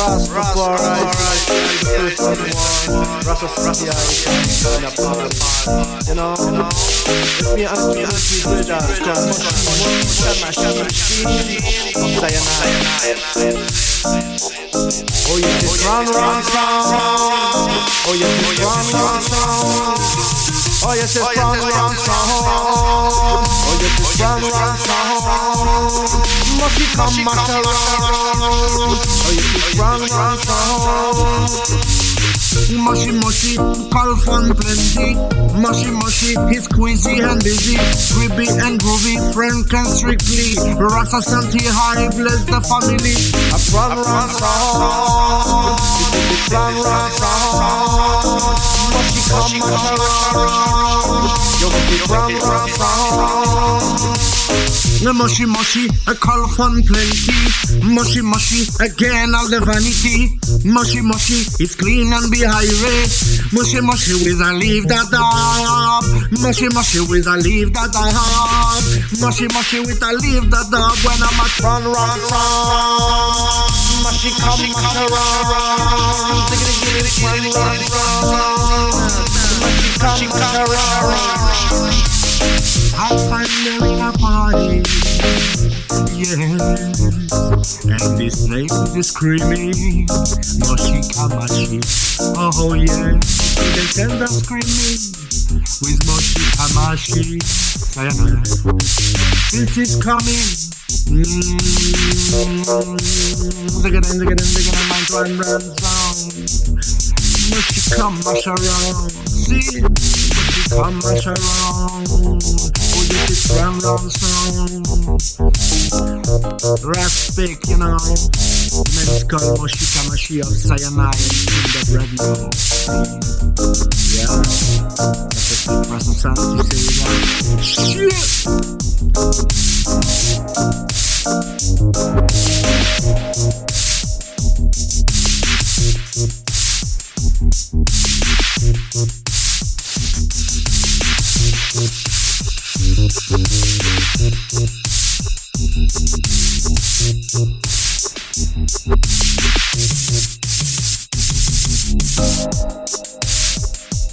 Rastafari, Rastafari, you know, it's me and me and me brother, Oh, you just run, run, run. Oh, you just run, run, run. Oh, you just run, run, run. Oh, you just run, run, run. Must become matter around. Oh, you run, run, run. Mushy mushy, call fun plenty. Mushy mushy, he's squeezy and busy. Gribby and groovy, frank and strictly. Rasta Santi high, bless the family. A run, run, run. Run, run, run. Mushy come around. You run, run, run. The mushy mushy, a call fun plenty. Mushy mushy, again all the vanity. Mushy mushy, it's clean and be high highway. Mushy mushy with a leave that up. Mushy mushy with a leave that up. Mushy mushy with a leave that up. When I'm at run run run. Mushy come around. Diggity run run run. Mushy come around. I find there This place is screaming. Moshika Mashi. Oh yeah. They send us screaming. With Moshika Mashi. This is coming. Mmm. Zigga then, zigga then, zigga then, my run, run song. Moshika Mash around. See? Moshika Mash around. Oh, this is run, run song. Respect, you know. The name is called Moshikamashi of Sayonara Kingdom Radio. Yeah. That's for some sound to say that. Shit! Thank